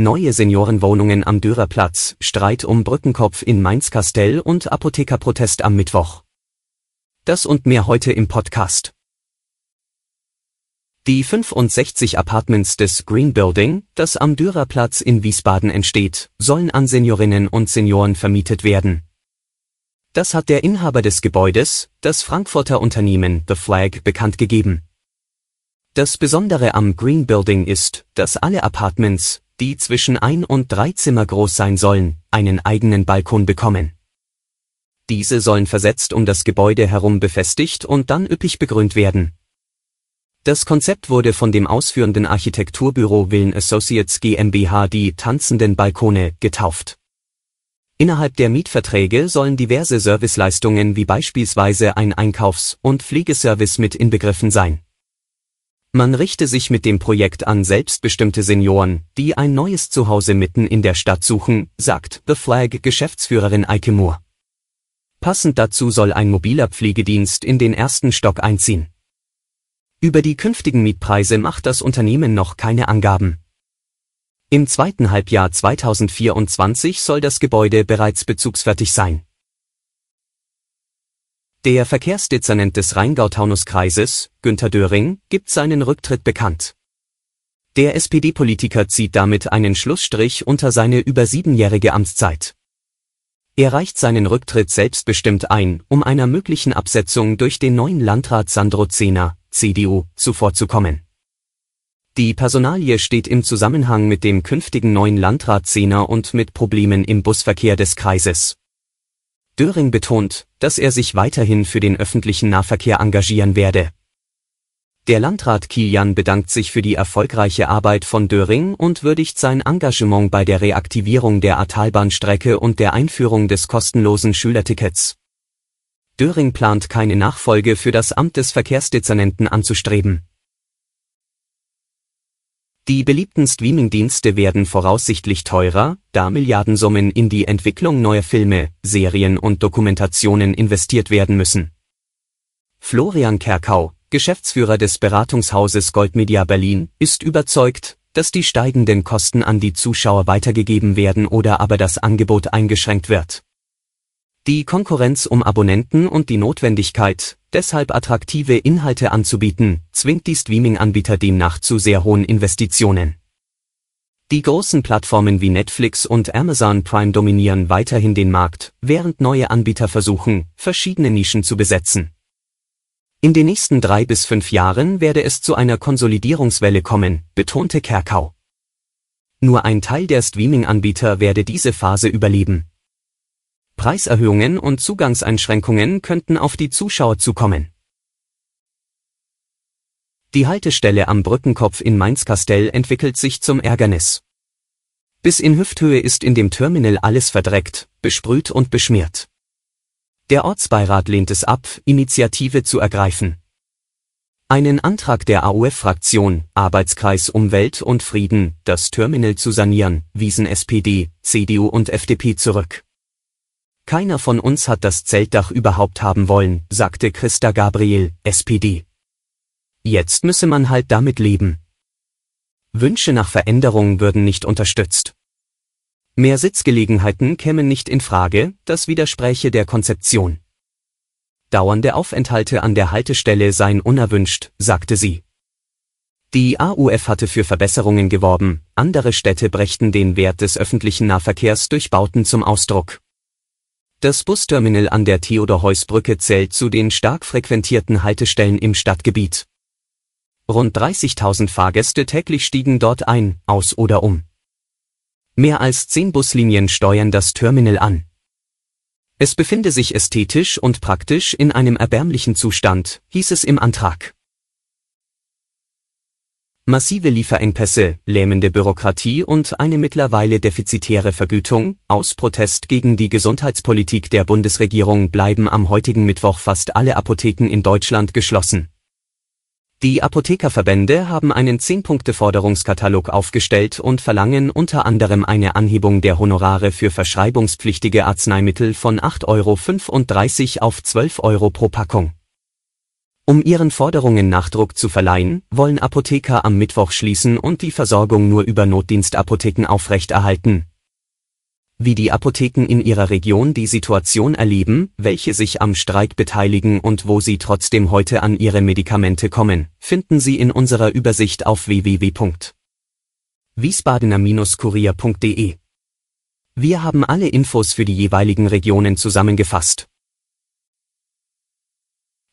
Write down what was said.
Neue Seniorenwohnungen am Dürerplatz, Streit um Brückenkopf in Mainz-Kastell und Apothekerprotest am Mittwoch. Das und mehr heute im Podcast. Die 65 Apartments des Green Building, das am Dürerplatz in Wiesbaden entsteht, sollen an Seniorinnen und Senioren vermietet werden. Das hat der Inhaber des Gebäudes, das Frankfurter Unternehmen The Flag, bekannt gegeben. Das Besondere am Green Building ist, dass alle Apartments, die zwischen ein und drei Zimmer groß sein sollen, einen eigenen Balkon bekommen. Diese sollen versetzt um das Gebäude herum befestigt und dann üppig begrünt werden. Das Konzept wurde von dem ausführenden Architekturbüro Willen Associates GmbH die tanzenden Balkone getauft. Innerhalb der Mietverträge sollen diverse Serviceleistungen wie beispielsweise ein Einkaufs- und Pflegeservice mit inbegriffen sein. Man richte sich mit dem Projekt an selbstbestimmte Senioren, die ein neues Zuhause mitten in der Stadt suchen, sagt The Flag Geschäftsführerin Eike Moore. Passend dazu soll ein mobiler Pflegedienst in den ersten Stock einziehen. Über die künftigen Mietpreise macht das Unternehmen noch keine Angaben. Im zweiten Halbjahr 2024 soll das Gebäude bereits bezugsfertig sein. Der Verkehrsdezernent des Rheingau-Taunus-Kreises, Günter Döring, gibt seinen Rücktritt bekannt. Der SPD-Politiker zieht damit einen Schlussstrich unter seine über siebenjährige Amtszeit. Er reicht seinen Rücktritt selbstbestimmt ein, um einer möglichen Absetzung durch den neuen Landrat Sandro Zehner, CDU, zuvorzukommen. Die Personalie steht im Zusammenhang mit dem künftigen neuen Landrat Zehner und mit Problemen im Busverkehr des Kreises. Döring betont, dass er sich weiterhin für den öffentlichen Nahverkehr engagieren werde. Der Landrat Kilian bedankt sich für die erfolgreiche Arbeit von Döring und würdigt sein Engagement bei der Reaktivierung der Atalbahnstrecke und der Einführung des kostenlosen Schülertickets. Döring plant keine Nachfolge für das Amt des Verkehrsdezernenten anzustreben. Die beliebten Streaming-Dienste werden voraussichtlich teurer, da Milliardensummen in die Entwicklung neuer Filme, Serien und Dokumentationen investiert werden müssen. Florian Kerkau, Geschäftsführer des Beratungshauses Goldmedia Berlin, ist überzeugt, dass die steigenden Kosten an die Zuschauer weitergegeben werden oder aber das Angebot eingeschränkt wird. Die Konkurrenz um Abonnenten und die Notwendigkeit, deshalb attraktive Inhalte anzubieten, zwingt die Streaming-Anbieter demnach zu sehr hohen Investitionen. Die großen Plattformen wie Netflix und Amazon Prime dominieren weiterhin den Markt, während neue Anbieter versuchen, verschiedene Nischen zu besetzen. In den nächsten drei bis fünf Jahren werde es zu einer Konsolidierungswelle kommen, betonte Kerkau. Nur ein Teil der Streaming-Anbieter werde diese Phase überleben. Preiserhöhungen und Zugangseinschränkungen könnten auf die Zuschauer zukommen. Die Haltestelle am Brückenkopf in Mainz-Kastell entwickelt sich zum Ärgernis. Bis in Hüfthöhe ist in dem Terminal alles verdreckt, besprüht und beschmiert. Der Ortsbeirat lehnt es ab, Initiative zu ergreifen. Einen Antrag der AUF-Fraktion, Arbeitskreis Umwelt und Frieden, das Terminal zu sanieren, wiesen SPD, CDU und FDP zurück. Keiner von uns hat das Zeltdach überhaupt haben wollen, sagte Christa Gabriel, SPD. Jetzt müsse man halt damit leben. Wünsche nach Veränderung würden nicht unterstützt. Mehr Sitzgelegenheiten kämen nicht in Frage, das widerspräche der Konzeption. Dauernde Aufenthalte an der Haltestelle seien unerwünscht, sagte sie. Die AUF hatte für Verbesserungen geworben, andere Städte brächten den Wert des öffentlichen Nahverkehrs durch Bauten zum Ausdruck. Das Busterminal an der Theodor-Heuss-Brücke zählt zu den stark frequentierten Haltestellen im Stadtgebiet. Rund 30.000 Fahrgäste täglich stiegen dort ein, aus oder um. Mehr als zehn Buslinien steuern das Terminal an. Es befinde sich ästhetisch und praktisch in einem erbärmlichen Zustand, hieß es im Antrag. Massive Lieferengpässe, lähmende Bürokratie und eine mittlerweile defizitäre Vergütung, aus Protest gegen die Gesundheitspolitik der Bundesregierung bleiben am heutigen Mittwoch fast alle Apotheken in Deutschland geschlossen. Die Apothekerverbände haben einen 10-Punkte-Forderungskatalog aufgestellt und verlangen unter anderem eine Anhebung der Honorare für verschreibungspflichtige Arzneimittel von 8,35 Euro auf 12 Euro pro Packung um ihren Forderungen Nachdruck zu verleihen, wollen Apotheker am Mittwoch schließen und die Versorgung nur über Notdienstapotheken aufrechterhalten. Wie die Apotheken in ihrer Region die Situation erleben, welche sich am Streik beteiligen und wo sie trotzdem heute an ihre Medikamente kommen, finden Sie in unserer Übersicht auf www.wiesbadener-kurier.de. Wir haben alle Infos für die jeweiligen Regionen zusammengefasst.